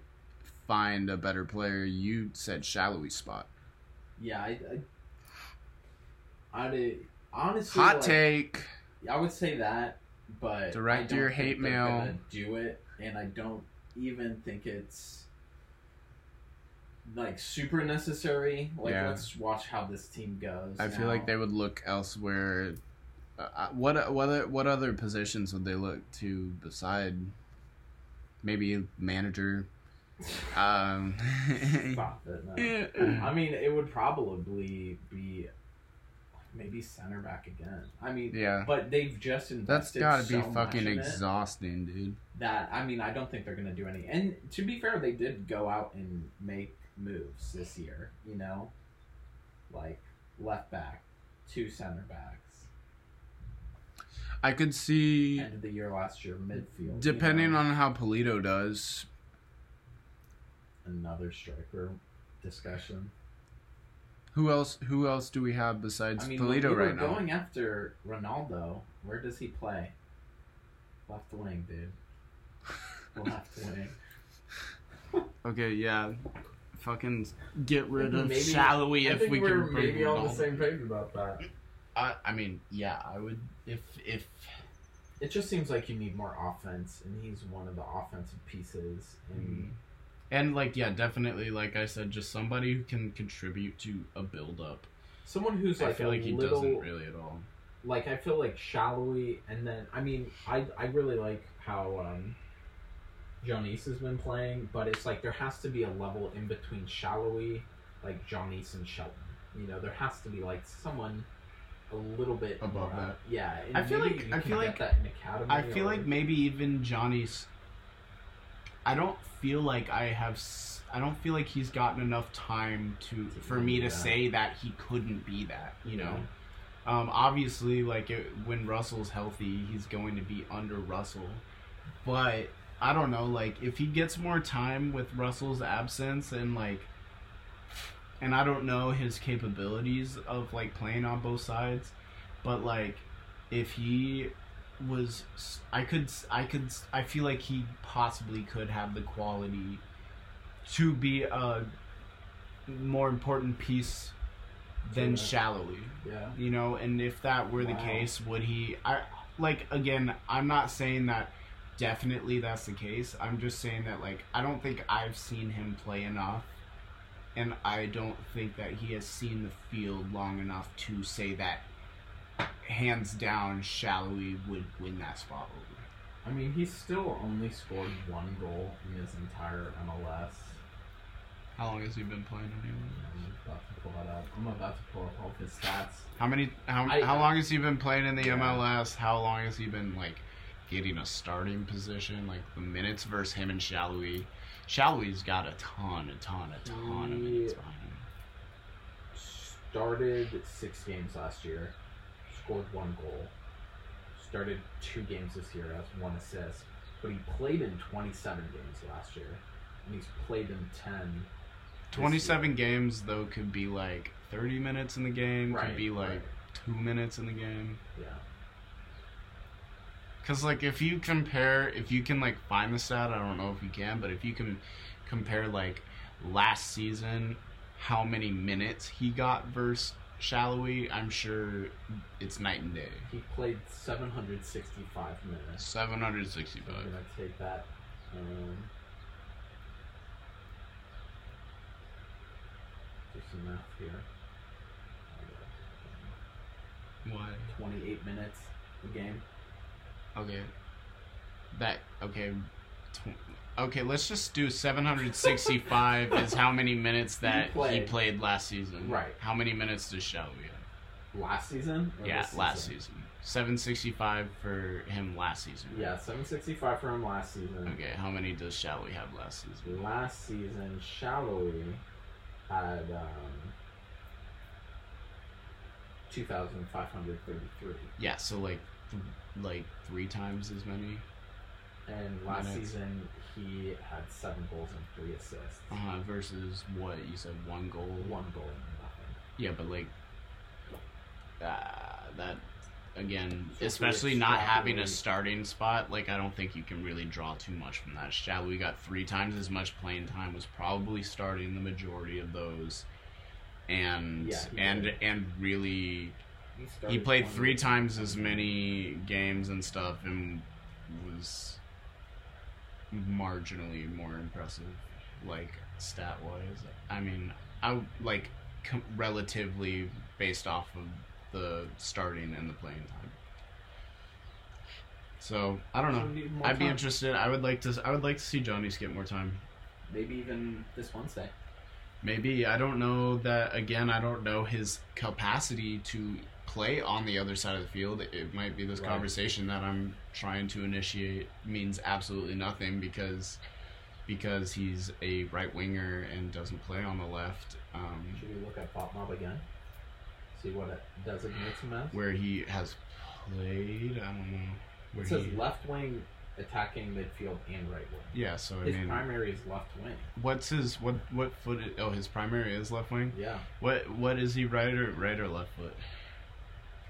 find a better player. You said Sallói spot. Yeah, I. I, I did, honestly. Hot like, take. I would say that, but Direct your hate mail. Do it, and I don't even think it's like super necessary. Like, Yeah. let's watch how this team goes. I feel like they would look elsewhere. Uh, uh, what what what other positions would they look to beside maybe manager? Um, Stop it. no. I mean, it would probably be maybe center back again. I mean, yeah, but they've just that's invested. got to be so much fucking exhausting, dude. That I mean, I don't think they're gonna do any. And to be fair, they did go out and make moves this year. You know, like left back, two center backs. I could see, End of the year last year, midfield. depending you know, on how Pulido does. Another striker discussion. Who else? Who else do we have besides I mean, Pulido we were right now? going after Ronaldo. Where does he play? Left wing, dude. Left wing. Okay, yeah, fucking get rid of Maybe- Sallói if we we're can maybe on the same page about that. I, I mean, yeah, I would if if It just seems like you need more offense, and he's one of the offensive pieces. And And like yeah, definitely like I said, just somebody who can contribute to a build up. Someone who's I like feel a like he little, doesn't really at all. like I feel like Sallói, and then I mean I I really like how um, Tzionis has been playing, but it's like there has to be a level in between Sallói, like Tzionis and Shelton. You know, there has to be like someone a little bit Above more- that. Yeah, I feel like- I feel like- that in academy. I feel or- like maybe even Tzionis. I don't feel like I have. s- I don't feel like he's gotten enough time to for me to Yeah. say that he couldn't be that. You know. Yeah. Um, obviously, like it, when Russell's healthy, he's going to be under Russell. But I don't know, like if he gets more time with Russell's absence and like, and I don't know his capabilities of like playing on both sides, but like if he was, I could, I could, I feel like he possibly could have the quality to be a more important piece than Sure. Sallói yeah. you know and if that were the Wow. case would he i like again i'm not saying that definitely that's the case i'm just saying that like i don't think i've seen him play enough and i don't think that he has seen the field long enough to say that hands down Sallói would win that spot over I mean, he's still only scored one goal in his entire MLS. how long has he been playing anyway I'm about to pull that up. I'm about to pull up all his stats. how many how, I- how long has he been playing in the Yeah. mls how long has he been like getting a starting position like the minutes versus him and Sallói Sallói's got a ton a ton a ton of minutes behind him Started six games last year, scored one goal. Started two games this year, has one assist. But he played in 27 games last year, and he's played in 10. 27 games though could be like 30 minutes in the game Right, could be like right. two minutes in the game Yeah. Because like if you compare, if you can like find the stat, I don't know if you can, but if you can compare like last season, how many minutes he got versus Sallói, I'm sure it's night and day. He played 765 minutes. So 765. I'm gonna take that. Um, do some math here. Why? 28 minutes a game. Okay. That okay. Tw- okay, let's just do 765 is how many minutes that he played. played, last season. Right. How many minutes does Sallói have? Last season? Yeah, this last season. 765 for him last season. right? Yeah, 765 for him last season. Okay, how many does Sallói have last season? Last season, Sallói had um, 2,533. Yeah, so like, th- like three times as many. And last Minutes. season, he had seven goals and three assists. Uh, versus what you said, one goal. One goal and nothing. Yeah, but like, uh, that again, So especially not having a starting spot, like I don't think you can really draw too much from that. Sallói got three times as much playing time, was probably starting the majority of those, and Yeah, and did. and really He, he played three times as many games and stuff and was marginally more impressive like stat wise i mean i would, like com- relatively based off of the starting and the playing time so i don't know we i'd be interested i would like to i would like to see Tzionis get more time Maybe even this Wednesday. Maybe I don't know that again. I don't know his capacity to play on the other side of the field. It might be this Right. conversation that I'm trying to initiate means absolutely nothing because because he's a right winger and doesn't play on the left, um, Should we look at Pop Mob again? See what it designates him as? where he has played. I don't know where It says he. left wing, attacking midfield, and right wing. Yeah, so I His mean, primary is left wing. what's his what what foot? i- oh, his primary is left wing. Yeah. What what is he? Right or right or left foot?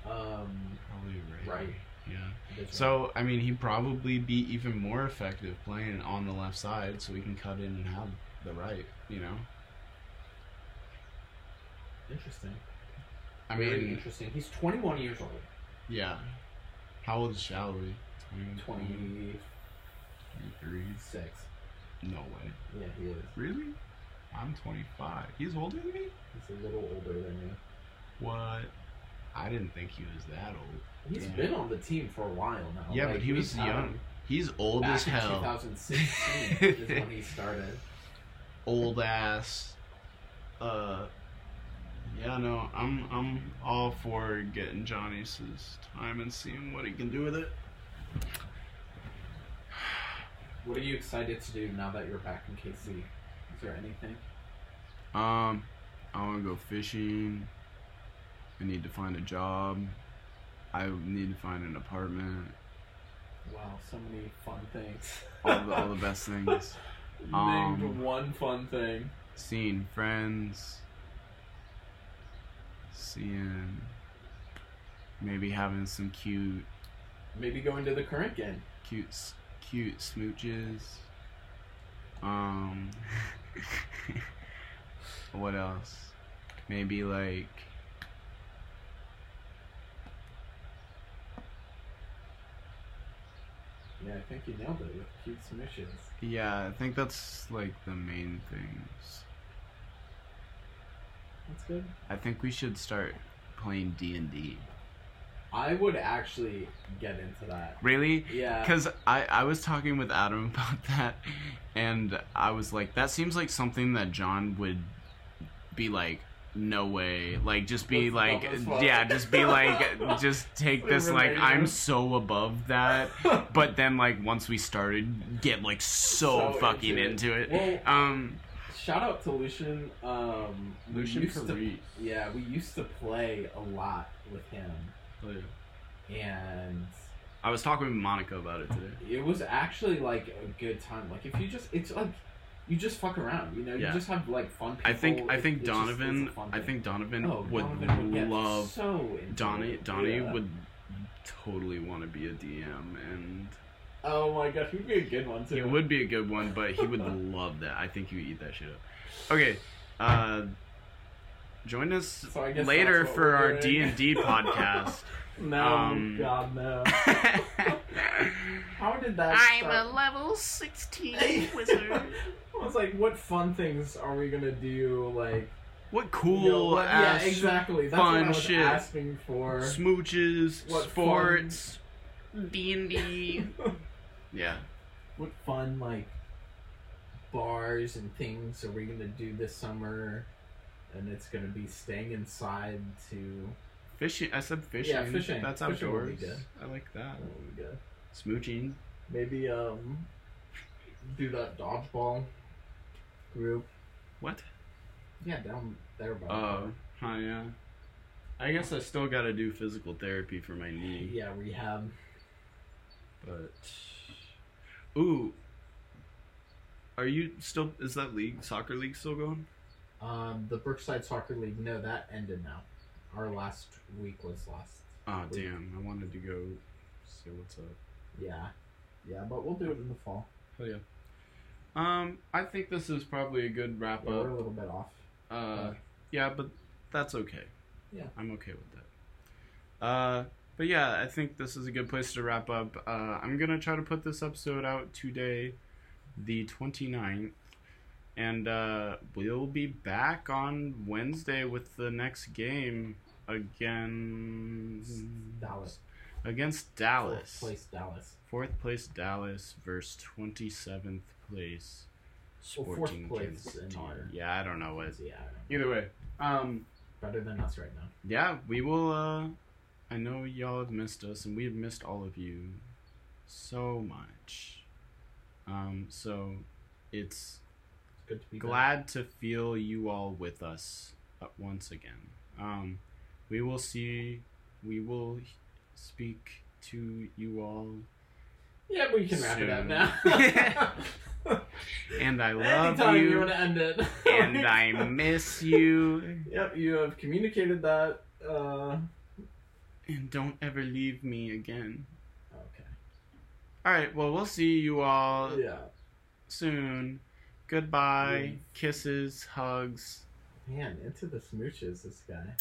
Um. Probably right. Right. Yeah. So I mean, he'd probably be even more effective playing on the left side, so we can cut in and have the right. You know, interesting. I Very mean, interesting. He's 21 years old. yeah. How old is Sallói? 20, 26. 23. No way. Yeah, he is. Really? I'm 25. He's older than me? He's a little older than you. What? I didn't think he was that old. He's Yeah. been on the team for a while now. Yeah, Like, but he was young. He's old Back as in hell. 2016 is when he started. Old ass. Uh. Yeah, no, I'm I'm all for getting Tzionis time and seeing what he can do with it. What are you excited to do now that you're back in KC? Is there anything? Um, I want to go fishing. I need to find a job. I need to find an apartment. Wow, so many fun things. All the, all the best things. Um, Named one fun thing. Seeing friends. Seeing. Maybe having some cute, Maybe going to the current game. cute, cute smooches. Um. what else? Maybe like. Yeah, I think you nailed it with cute submissions. Yeah, I think that's like the main things. That's good. I think we should start playing D and D. I would actually get into that. Really? Yeah. Because I, I was talking with Adam about that, and I was like, that seems like something that John would be like, no way. Like, just be That's like, dumb as fuck. yeah, just be like, just take this, like, Eliminate I'm so above that. But then, like, once we started, get like so, So fucking into into it. it. Well, um, Shout out to Lucian. Um, Lucian used to, Yeah, we used to play a lot with him, oh, yeah. and I was talking with Monica about it today. it was actually like a good time. Like if you just, it's like you just fuck around. You know, Yeah. you just have like fun. People. I think I It- think it's just- it's Donovan fun I think Donovan Oh, would Donovan would get love so into Donnie. Donnie Yeah. would totally want to be a DM and Oh my god, he'd be a good one too. he would be a good one, but he would love that. I think he would eat that shit up. Okay, uh, join us So later for our D and D podcast. No, Um, God no. How did that? I'm start? A level sixteen wizard. I was like, what fun things are we gonna do? Like, What cool you know, what- yeah, exactly. That's fun what I was shit. asking for. smooches, What sports, D and D. Yeah. what fun like bars and things are we gonna do this summer? And it's gonna be staying inside to. Fishing. I said fishing. Yeah, fishing. That's Fishing outdoors. I like that. That would be good. Smooching. Maybe um, do that dodgeball group. What? Yeah, down there by. the Oh, huh, yeah. I guess I still got to do physical therapy for my knee. Yeah, rehab. But ooh, are you still? Is that league soccer league still going? Um, the Brookside Soccer League. No, that ended now. Our last week was last. Oh week. damn! I wanted to go see what's up. Yeah, yeah, but we'll do it in the fall. Hell yeah. Um, I think this is probably a good wrap Yeah, we're a little bit off. Uh, yeah, but that's okay. Yeah. I'm okay with that. Uh, but yeah, I think this is a good place to wrap up. Uh, I'm gonna try to put this episode out today, the 29th. And uh, we'll be back on Wednesday with the next game again Dallas. against Dallas. Fourth place Dallas. Fourth place Dallas versus 27th place Well, fourth Sporting place Kansas City. our- Yeah, I don't know what. Yeah, Either way, um, better than us right now. yeah, we will. Uh, I know y'all have missed us, and we have missed all of you so much. Um, so it's It's good to be back. glad to feel you all with us uh, once again. Um, we will see. We will speak to you all, Yeah, we can wrap it up Soon. now. and I love Anytime you, you, want to end it. and I miss you. Yep, you have communicated that. Uh, And don't ever leave me again. okay. All right. Well, we'll see you all Yeah. soon. Goodbye. Yes. Kisses, hugs. Man, into the smooches, this guy.